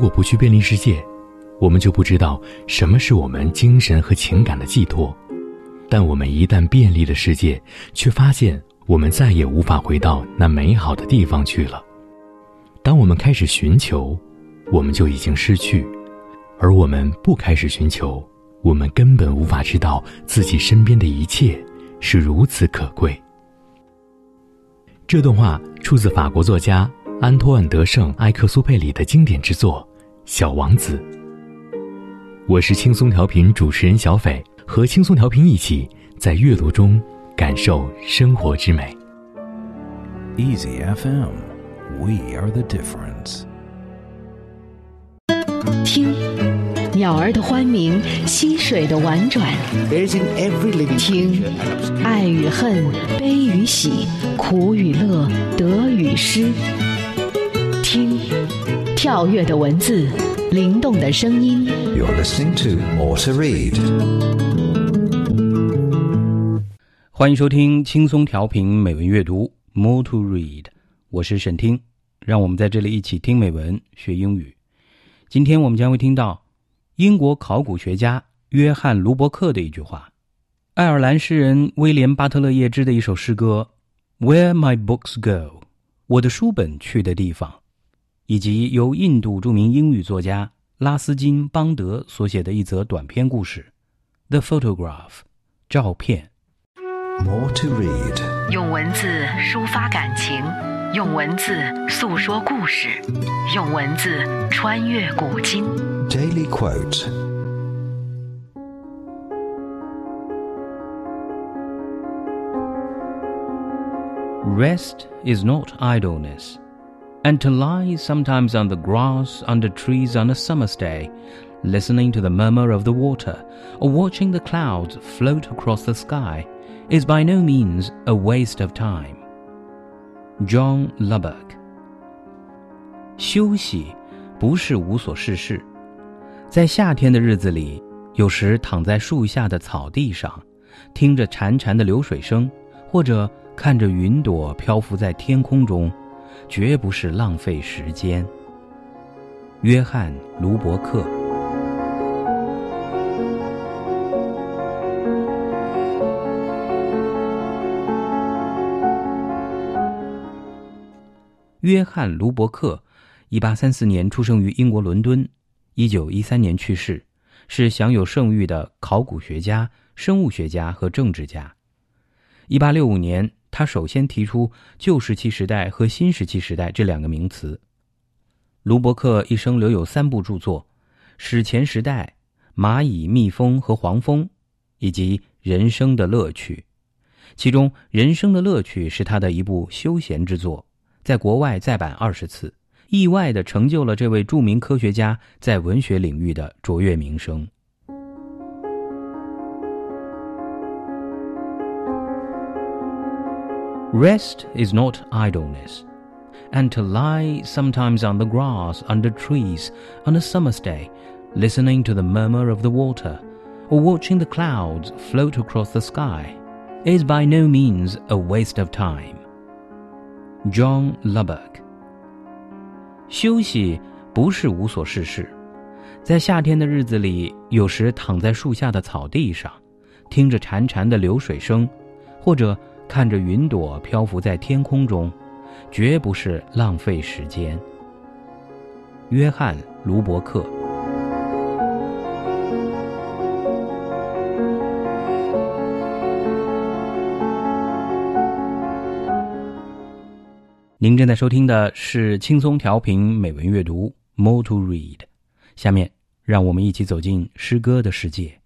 如果不去便利世界，我们就不知道什么是我们精神和情感的寄托。但我们一旦便利了世界，却发现我们再也无法回到那美好的地方去了。当我们开始寻求，我们就已经失去；而我们不开始寻求，我们根本无法知道自己身边的一切是如此可贵。这段话出自法国作家安托万·德圣埃克苏佩里的经典之作《小王子》。我是轻松调频主持人小斐，和轻松调频一起在阅读中感受生活之美。Easy FM，We are the difference。听，鸟儿的欢鸣，溪水的婉转。听，爱与恨，悲与喜，苦与乐，得与失。听，跳跃的文字，灵动的声音。You're listening to More to Read。欢迎收听轻松调频美文阅读 More to Read，我是沈听，让我们在这里一起听美文学英语。今天我们将会听到英国考古学家约翰·卢伯克的一句话，爱尔兰诗人威廉·巴特勒叶芝的一首诗歌《Where My Books Go》，我的书本去的地方，以及由印度着名英语作家拉斯金·邦德所写的一则短篇故事《The Photograph》，照片。 More to read。用文字抒发感情，用文字诉说故事，用文字穿越古今。 Daily quote。 Rest is not idleness, and to lie sometimes on the grass under trees on a summer's day, listening to the murmur of the water, or watching the clouds float across the sky, is by no means a waste of time. John Lubbock 休息不是无所事事，在夏天的日子里，有时躺在树下的草地上，听着潺潺的流水声，或者看着云朵漂浮在天空中， 绝不是浪费时间。约翰·卢伯克。约翰·卢伯克，一八三四年出生于英国伦敦，一九一三年去世，是享有盛誉的考古学家、生物学家和政治家。一八六五年，他首先提出“旧石器时代”和“新石器时代”这两个名词。卢伯克一生留有三部著作：《史前时代》、《蚂蚁、蜜蜂和黄蜂》，以及《人生的乐趣》。其中，《人生的乐趣》是他的一部休闲之作。在国外再版二十次，意外地成就了这位著名科学家在文学领域的卓越名声。Rest is not idleness, and to lie sometimes on the grass under trees on a summer's day, listening to the murmur of the water, or watching the clouds float across the sky, is by no means a waste of time. John Lubbock。休息不是无所事事，在夏天的日子里，有时躺在树下的草地上，听着潺潺的流水声，或者 看着云朵漂浮在天空中，绝不是浪费时间。约翰·卢伯克。您正在收听的是轻松调频美文阅读 More to Read，下面让我们一起走进诗歌的世界。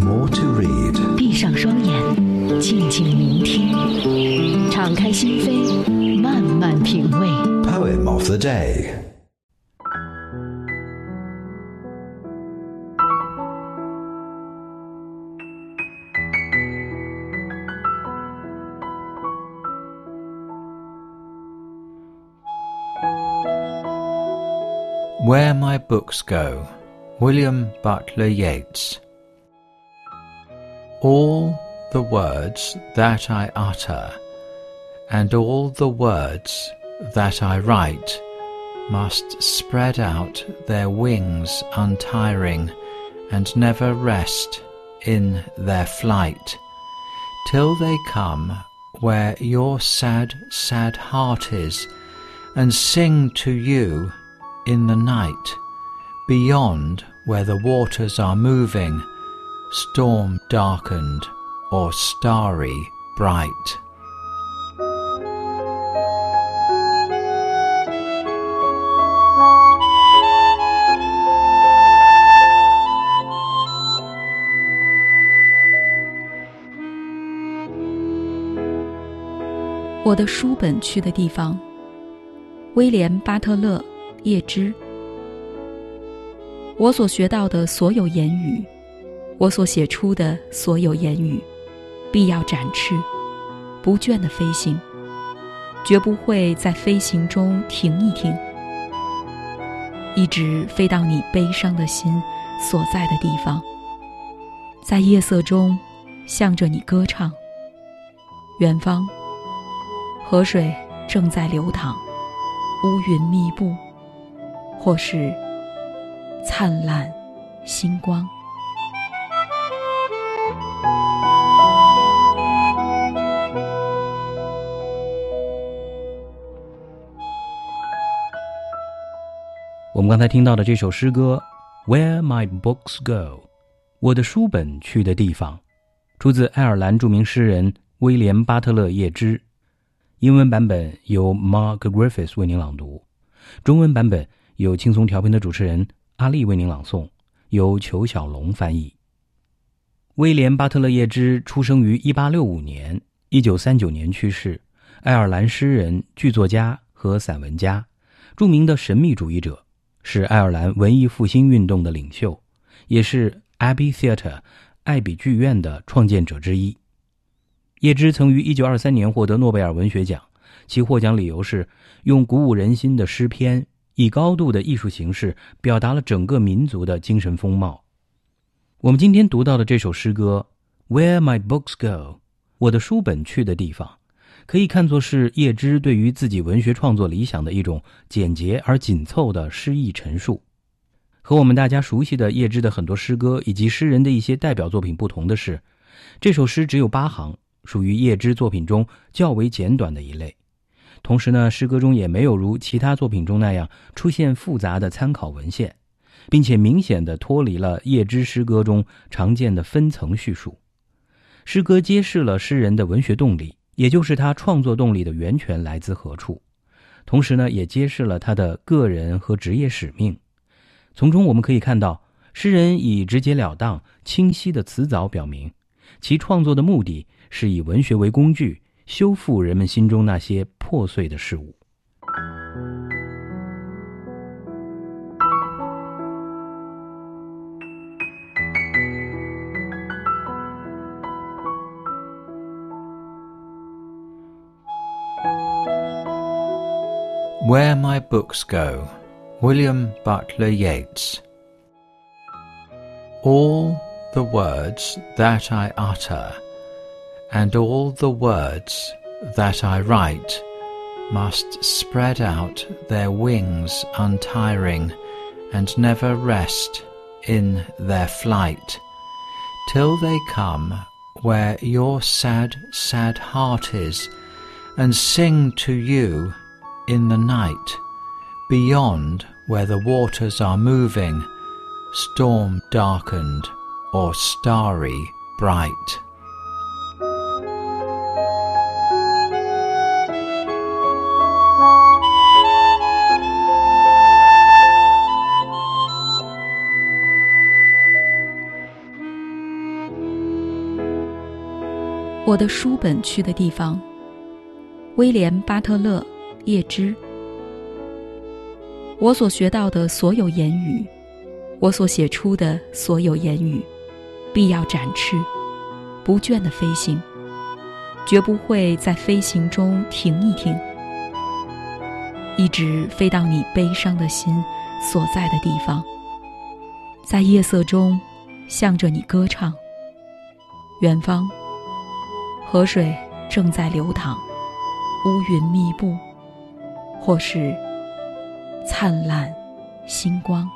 More to read。闭上双眼，静静聆听，敞开心扉，慢慢品味。 Poem of the day。 Where My Books Go, William Butler Yeats. All the words that I utter, and all the words that I write, must spread out their wings untiring and never rest in their flight till they come where your sad, sad heart is and sing to you in the night beyond where the waters are moving, storm darkened or starry bright. 我的书本去的地方。威廉·巴特勒·叶芝。我所学到的所有言语，我所写出的所有言语，必要展翅，不倦的飞行，绝不会在飞行中停一停，一直飞到你悲伤的心所在的地方，在夜色中向着你歌唱。远方。河水正在流淌，乌云密布，或是灿烂星光。我们刚才听到的这首诗歌《Where My Books Go》，我的书本去的地方，出自爱尔兰著名诗人威廉·巴特勒·叶芝。英文版本由 Mark Griffiths 为您朗读，中文版本由轻松调频的主持人阿丽为您朗诵，由裘小龙翻译。威廉·巴特勒·叶芝出生于1865年，1939年去世，爱尔兰诗人、剧作家和散文家，著名的神秘主义者，是爱尔兰文艺复兴运动的领袖，也是 Abbey Theatre 艾比剧院的创建者之一。叶芝曾于1923年获得诺贝尔文学奖，其获奖理由是用鼓舞人心的诗篇，以高度的艺术形式表达了整个民族的精神风貌。我们今天读到的这首诗歌《Where My Books Go》，我的书本去的地方，可以看作是叶芝对于自己文学创作理想的一种简洁而紧凑的诗意陈述。和我们大家熟悉的叶芝的很多诗歌以及诗人的一些代表作品不同的是，这首诗只有八行。属于叶芝作品中较为简短的一类，同时呢，诗歌中也没有如其他作品中那样出现复杂的参考文献，并且明显的脱离了叶芝诗歌中常见的分层叙述。诗歌揭示了诗人的文学动力，也就是他创作动力的源泉来自何处，同时呢，也揭示了他的个人和职业使命。从中我们可以看到，诗人以直截了当、清晰的辞藻表明其创作的目的。是以文学为工具，修复人们心中那些破碎的事物。Where My Books Go, William Butler Yeats. All the words that I utter and all the words that I write must spread out their wings untiring and never rest in their flight till they come where your sad, sad heart is and sing to you in the night beyond where the waters are moving, storm darkened or starry bright. 我的书本去的地方。威廉·巴特勒· 叶芝。我所学到的所有言语，我所写出的所有言语，必要展翅，不倦的飞行，绝不会在飞行中停一停，一直飞到你悲伤的心所在的地方，在夜色中向着你歌唱。远方。河水正在流淌，乌云密布，或是灿烂星光。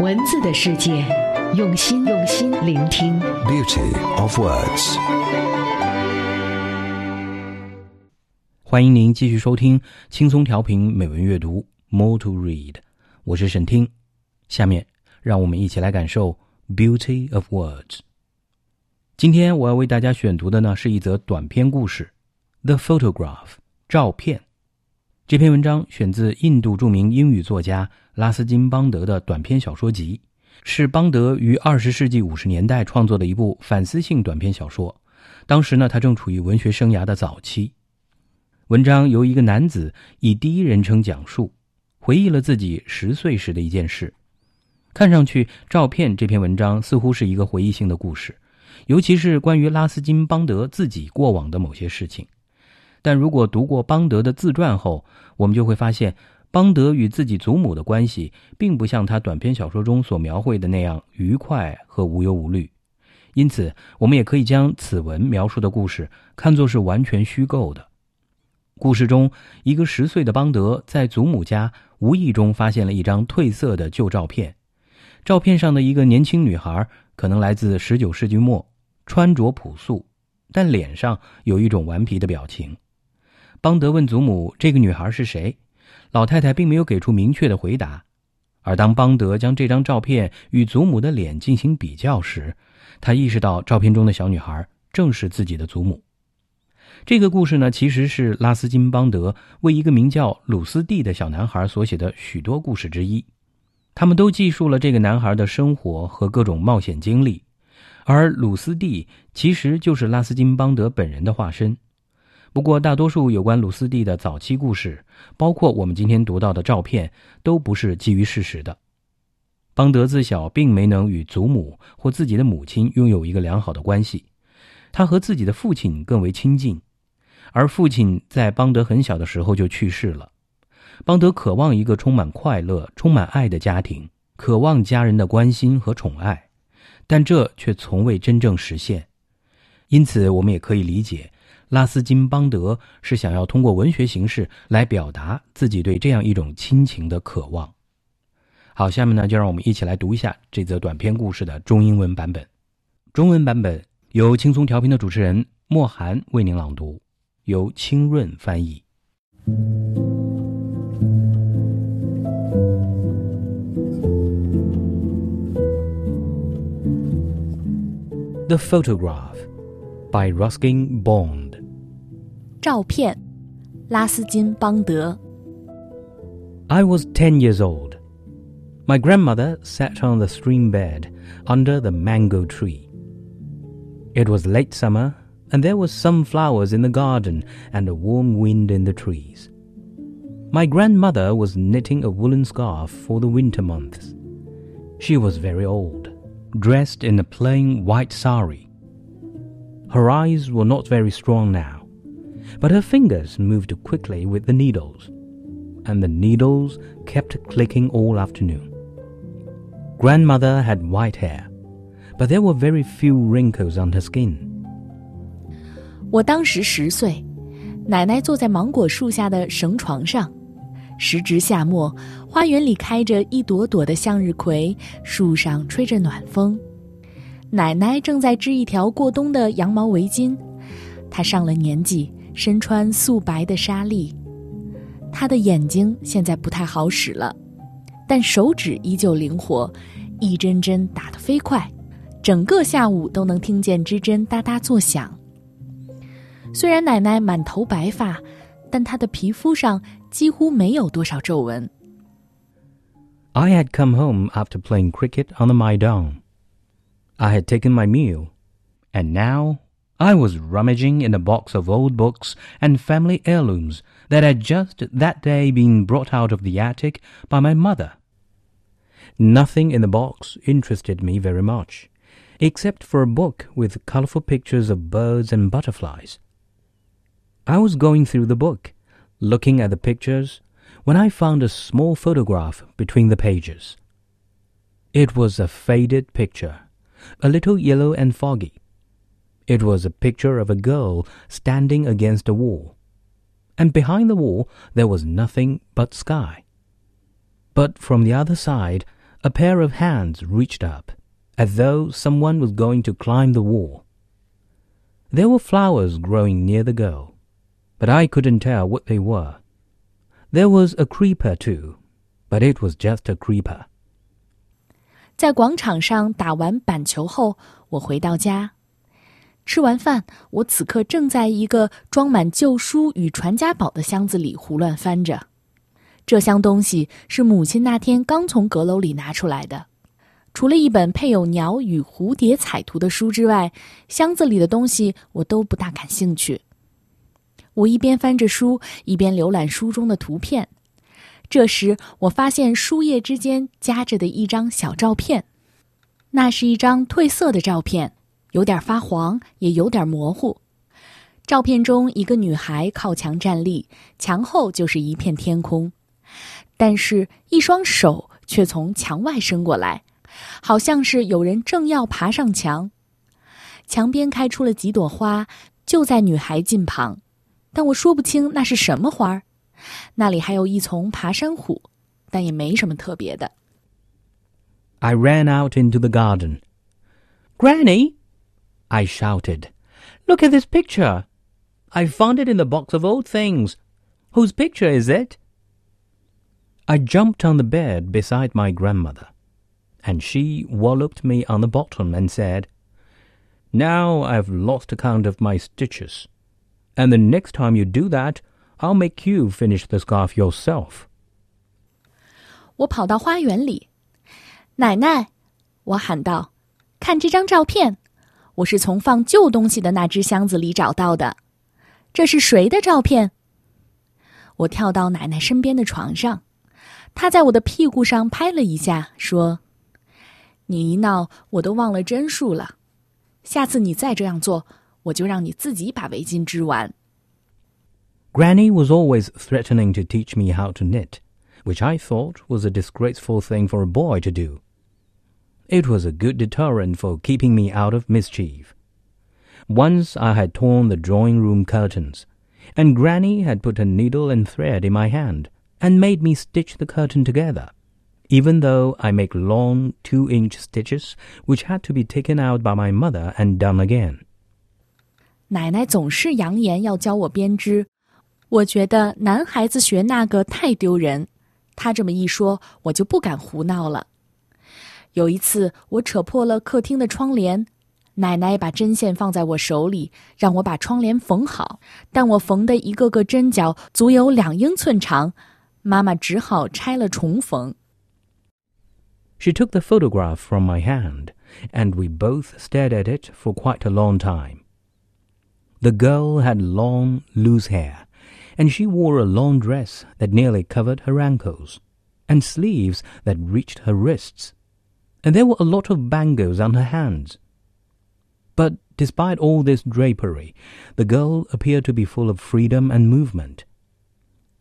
文字的世界，用心用心聆听。Beauty of words。欢迎您继续收听轻松调频美文阅读。More to read，我是沈听。下面让我们一起来感受 Beauty of words。今天我要为大家选读的呢是一则短篇故事《The Photograph》照片。这篇文章选自印度著名英语作家拉斯金·邦德的短篇小说集，是邦德于二十世纪五十年代创作的一部反思性短篇小说。当时呢，他正处于文学生涯的早期。文章由一个男子以第一人称讲述，回忆了自己十岁时的一件事。看上去，照片这篇文章似乎是一个回忆性的故事，尤其是关于拉斯金·邦德自己过往的某些事情。但如果读过邦德的自传后，我们就会发现，邦德与自己祖母的关系并不像他短篇小说中所描绘的那样愉快和无忧无虑。因此，我们也可以将此文描述的故事看作是完全虚构的。故事中，一个十岁的邦德在祖母家无意中发现了一张褪色的旧照片，照片上的一个年轻女孩可能来自十九世纪末，穿着朴素，但脸上有一种顽皮的表情。邦德问祖母：“这个女孩是谁？”老太太并没有给出明确的回答。而当邦德将这张照片与祖母的脸进行比较时，他意识到照片中的小女孩正是自己的祖母。这个故事呢，其实是拉斯金·邦德为一个名叫鲁斯蒂的小男孩所写的许多故事之一。他们都记述了这个男孩的生活和各种冒险经历，而鲁斯蒂其实就是拉斯金·邦德本人的化身。不过，大多数有关鲁斯蒂的早期故事，包括我们今天读到的照片，都不是基于事实的。邦德自小并没能与祖母或自己的母亲拥有一个良好的关系，他和自己的父亲更为亲近，而父亲在邦德很小的时候就去世了。邦德渴望一个充满快乐、充满爱的家庭，渴望家人的关心和宠爱，但这却从未真正实现。因此，我们也可以理解。拉斯金·邦德是想要通过文学形式来表达自己对这样一种亲情的渴望。好，下面呢，就让我们一起来读一下这则短篇故事的中英文版本。中文版本由轻松调频的主持人莫寒为您朗读，由清润翻译。The Photograph by Ruskin Bond 照片，拉斯金·邦德。I was ten years old. My grandmother sat on the stream bed under the mango tree. It was late summer, and there were some flowers in the garden and a warm wind in the trees. My grandmother was knitting a woolen scarf for the winter months. She was very old, dressed in a plain white sari. Her eyes were not very strong now but her fingers moved quickly with the needles, and the needles kept clicking all afternoon. Grandmother had white hair, but there were very few wrinkles on her skin. 我当时十岁，奶奶坐在芒果树下的绳床上。时值夏末，花园里开着一朵朵的向日葵，树上吹着暖风。奶奶正在织一条过冬的羊毛围巾。她上了年纪， 身穿素白的纱丽，他的眼睛现在不太好使了，但手指依旧灵活，一针针打得飞快，整个下午都能听见织针哒哒作响。虽然奶奶满头白发，但她的皮肤上几乎没有多少皱纹。I had come home after playing cricket on the Maidan. I had taken my meal, and now. I was rummaging in a box of old books and family heirlooms that had just that day been brought out of the attic by my mother. Nothing in the box interested me very much, except for a book with colorful pictures of birds and butterflies. I was going through the book, looking at the pictures, when I found a small photograph between the pages. It was a faded picture, a little yellow and foggy. It was a picture of a girl standing against a wall, and behind the wall there was nothing but sky. But from the other side, a pair of hands reached up, as though someone was going to climb the wall. There were flowers growing near the girl, but I couldn't tell what they were. There was a creeper too, but it was just a creeper. 在广场上打完板球后，我回到家。 吃完饭，我此刻正在一个装满旧书与传家宝的箱子里胡乱翻着。这箱东西是母亲那天刚从阁楼里拿出来的。除了一本配有鸟与蝴蝶彩图的书之外，箱子里的东西我都不大感兴趣。我一边翻着书，一边浏览书中的图片。这时，我发现书页之间夹着的一张小照片，那是一张褪色的照片，有点发黄，也有点模糊。照片中，一个女孩靠墙站立，墙后就是一片天空，但是，一双手却从墙外伸过来。好像是有人正要爬上墙，墙边开出了几朵花，就在女孩近旁，但我说不清那是什么花。那里还有一丛爬山虎，但也没什么特别的。I ran out into the garden. Granny, I shouted, look at this picture. I found it in the box of old things. Whose picture is it? I jumped on the bed beside my grandmother and she walloped me on the bottom and said, Now I've lost account of my stitches, and the next time you do that, I'll make you finish the scarf yourself. 我跑到花园里，奶奶，我喊道：“看这张照片， 我是从放旧东西的那只箱子里找到的。这是谁的照片？”我跳到奶奶身边的床上，她在我的屁股上拍了一下，说。你一闹，我都忘了针数了。下次你再这样做，我就让你自己把围巾织完。Granny was always threatening to teach me how to knit, which I thought was a disgraceful thing for a boy to do. It was a good deterrent for keeping me out of mischief. Once I had torn the drawing room curtains, and Granny had put a needle and thread in my hand and made me stitch the curtain together even though I make long two inch stitches, which had to be taken out by my mother and done again. 奶奶总是扬言要教我编织，我觉得男孩子学那个太丢人。她这么一说，我就不敢胡闹了。 有一次，我扯破了客厅的窗帘，奶奶把针线放在我手里，让我把窗帘缝好。但我缝的一个个针脚足有两英寸长，妈妈只好拆了重缝。she took the photograph from my hand, and we both stared at it for quite a long time. The girl had long, loose hair, and she wore a long dress that nearly covered her ankles, and sleeves that reached her wrists, and there were a lot of bangles on her hands. But despite all this drapery, the girl appeared to be full of freedom and movement.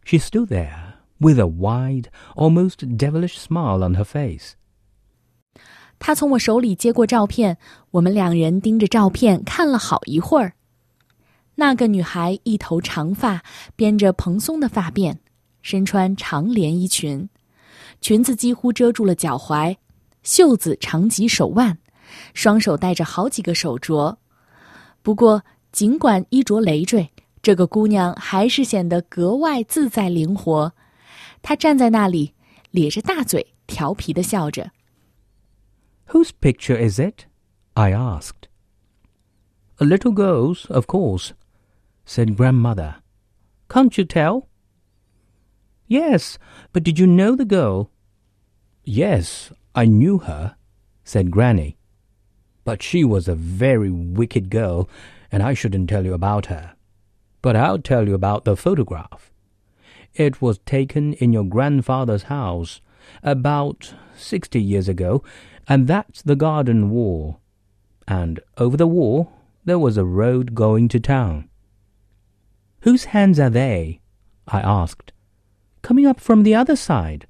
She stood there with a wide, almost devilish smile on her face. 他从我手里接过照片，我们两人盯着照片看了好一会儿。那个女孩一头长发，编着蓬松的发辫，身穿长连衣裙，裙子几乎遮住了脚踝， 袖子长及手腕，双手戴着好几个手镯。不过，尽管衣着累赘，这个姑娘还是显得格外自在灵活。她站在那里，咧着大嘴，调皮的笑着。Whose picture is it? I asked. A little girl's, of course, said grandmother. Can't you tell? Yes, but did you know the girl? Yes, I knew her, said Granny. But she was a very wicked girl, and I shouldn't tell you about her. But I'll tell you about the photograph. It was taken in your grandfather's house about sixty years ago, and that's the garden wall. And over the wall there was a road going to town. Whose hands are they? I asked. Coming up from the other side.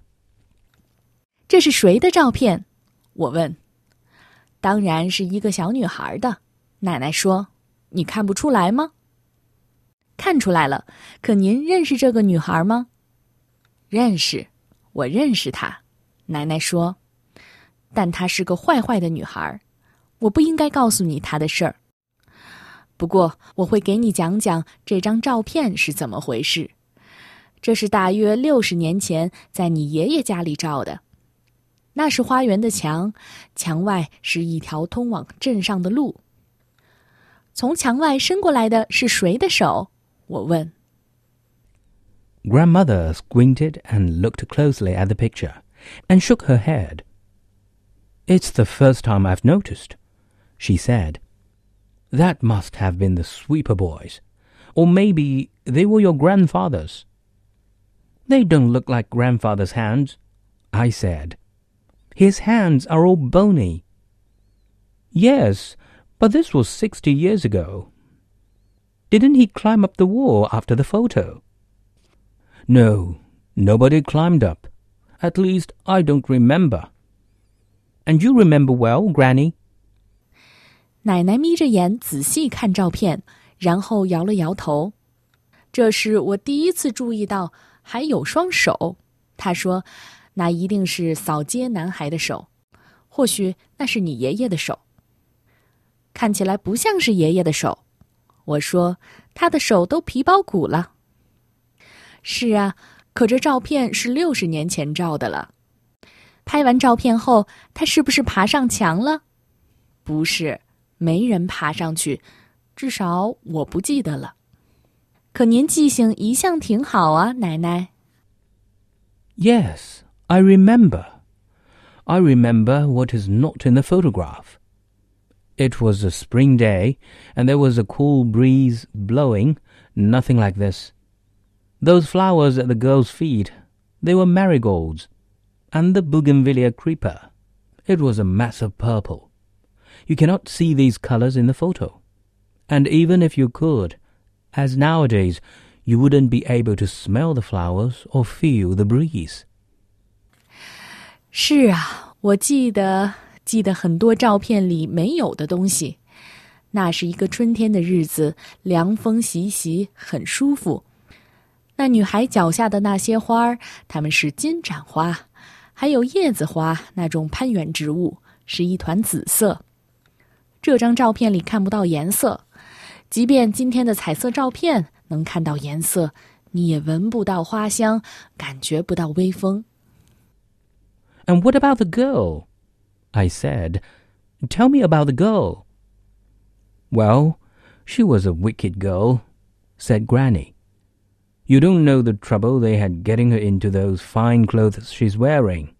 这是谁的照片？我问。当然是一个小女孩的。奶奶说：“你看不出来吗？”看出来了。可您认识这个女孩吗？认识，我认识她。奶奶说：“但她是个坏坏的女孩，我不应该告诉你她的事儿。不过我会给你讲讲这张照片是怎么回事。这是大约六十年前在你爷爷家里照的。那是花园的墙，墙外是一条通往镇上的路。从墙外伸过来的是谁的手？我问。” Grandmother squinted and looked closely at the picture and shook her head. It's the first time I've noticed, she said. That must have been the sweeper boys, or maybe they were your grandfather's. They don't look like grandfather's hands, I said. His hands are all bony. Yes, but this was sixty years ago. Didn't he climb up the wall after the photo? No, nobody climbed up. At least I don't remember. And you remember well, Granny? 奶奶眯着眼仔细看照片，然后摇了摇头。这是我第一次注意到还有双手。她说：“ 那一定是扫街男孩的手，或许那是你爷爷的手。看起来不像是爷爷的手。”我说：“他的手都皮包骨了。”是啊，可这照片是六十年前照的了。拍完照片后，他是不是爬上墙了？不是，没人爬上去，至少我不记得了。可您记性一向挺好啊，奶奶。Yes, I remember. I remember what is not in the photograph. It was a spring day, and there was a cool breeze blowing, nothing like this. Those flowers at the girl's feet, they were marigolds, and the bougainvillea creeper. It was a mass of purple. You cannot see these colors in the photo. And even if you could, as nowadays, you wouldn't be able to smell the flowers or feel the breeze. 是啊，我记得记得很多照片里没有的东西。那是一个春天的日子，凉风习习，很舒服。那女孩脚下的那些花儿，它们是金盏花，还有叶子花那种攀援植物，是一团紫色。这张照片里看不到颜色，即便今天的彩色照片能看到颜色，你也闻不到花香，感觉不到微风。And what about the girl? I said. Tell me about the girl. Well, she was a wicked girl, said Granny. You don't know the trouble they had getting her into those fine clothes she's wearing.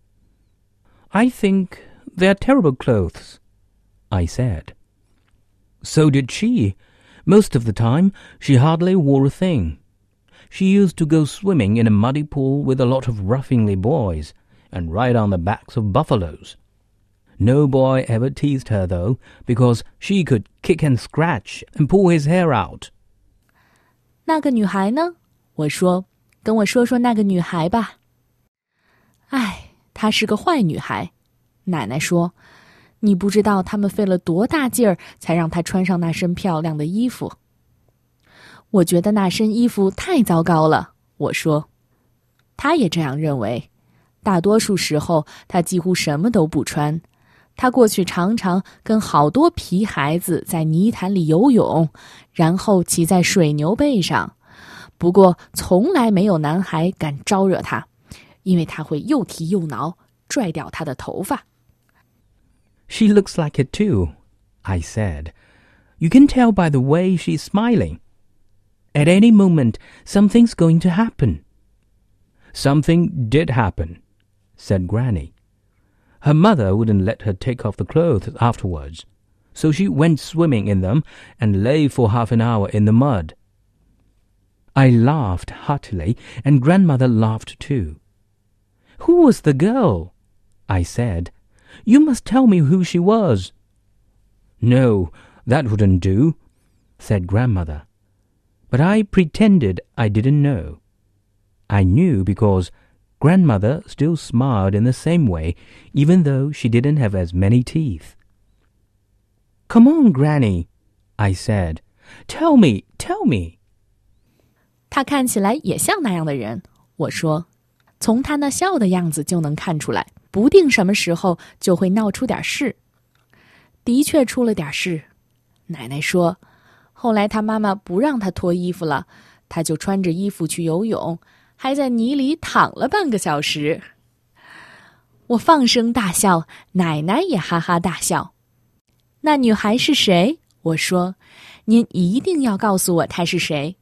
I think they're terrible clothes, I said. So did she. Most of the time, she hardly wore a thing. She used to go swimming in a muddy pool with a lot of ruffianly boys, and ride on the backs of buffaloes. No boy ever teased her, though, because she could kick and scratch and pull his hair out. 那个女孩呢？我说：“跟我说说那个女孩吧。”哎，她是个坏女孩。奶奶说：“你不知道他们费了多大劲儿，才让她穿上那身漂亮的衣服。”我觉得那身衣服太糟糕了。我说：“她也这样认为。大多数时候，她几乎什么都不穿。她过去常常跟好多皮孩子在泥潭里游泳，然后骑在水牛背上。”不过，从来没有男孩敢招惹她，因为她会又踢又挠，拽掉她的头发。She looks like it too, I said. You can tell by the way she's smiling. At any moment, something's going to happen. Something did happen, said Granny. Her mother wouldn't let her take off the clothes afterwards, so she went swimming in them and lay for half an hour in the mud. I laughed heartily, and grandmother laughed too. Who was the girl? I said. You must tell me who she was. No, that wouldn't do, said grandmother. but I pretended I didn't know. I knew because grandmother still smiled in the same way, even though she didn't have as many teeth. Come on, Granny, I said. Tell me, tell me. 他看起来也像那样的人，我说，从他那笑的样子就能看出来，不定什么时候就会闹出点事。的确出了点事，奶奶说，后来他妈妈不让他脱衣服了，他就穿着衣服去游泳， 还在泥里躺了半个小时。我放声大笑，奶奶也哈哈大笑。那女孩是谁？我说，您一定要告诉我她是谁。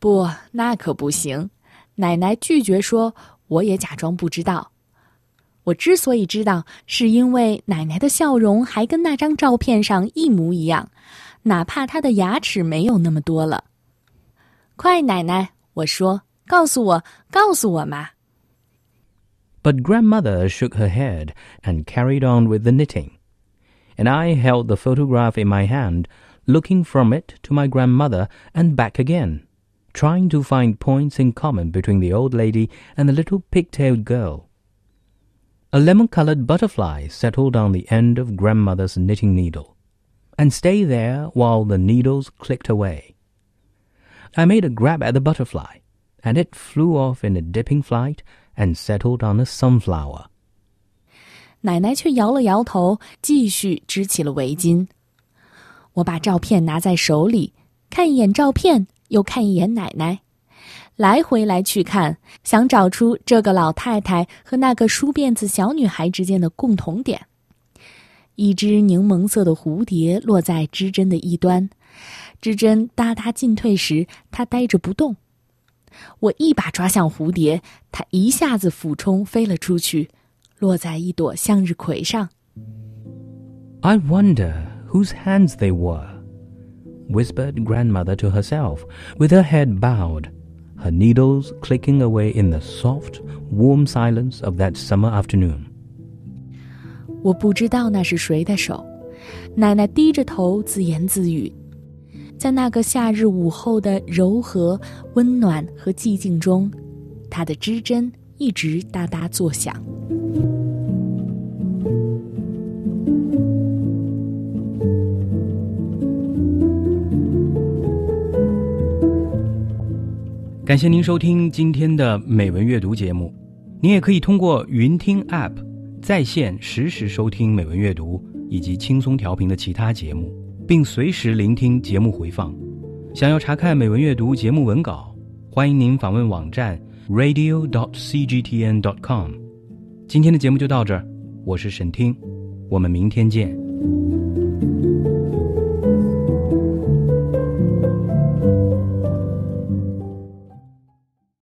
不，那可不行。奶奶拒绝说，我也假装不知道。我之所以知道，是因为奶奶的笑容还跟那张照片上一模一样，哪怕她的牙齿没有那么多了。快，奶奶，我说，告诉我，告诉我嘛。But grandmother shook her head and carried on with the knitting, and I held the photograph in my hand, looking from it to my grandmother and back again, trying to find points in common between the old lady and the little pigtailed girl. A lemon colored butterfly settled on the end of grandmother's knitting needle and stayed there while the needles clicked away. I made a grab at the butterfly, and it flew off in a dipping flight and settled on a sunflower. 奶奶却摇了摇头，继续织起了围巾。我把照片拿在手里，看一眼照片，又看一眼奶奶。来回来去看，想找出这个老太太和那个梳辫子小女孩之间的共同点。一只柠檬色的蝴蝶落在织针的一端，织针哒哒进退时，它呆着不动。我一把抓向蝴蝶，它一下子俯冲飞了出去，落在一朵向日葵上。I wonder whose hands they were, whispered grandmother to herself, with her head bowed her needles clicking away in the soft, warm silence of that summer afternoon. 我不知道那是谁的手，奶奶低着头自言自语， 在那个夏日午后的柔和、温暖和寂静中，她的织针一直哒哒作响。感谢您收听今天的美文阅读节目。您也可以通过云听 App 在线实时收听美文阅读以及轻松调频的其他节目，并随时聆听节目回放。想要查看美文阅读节目文稿，欢迎您访问网站 radio.dot.cgtn.dot.com。今天的节目就到这儿，我是沈听，我们明天见。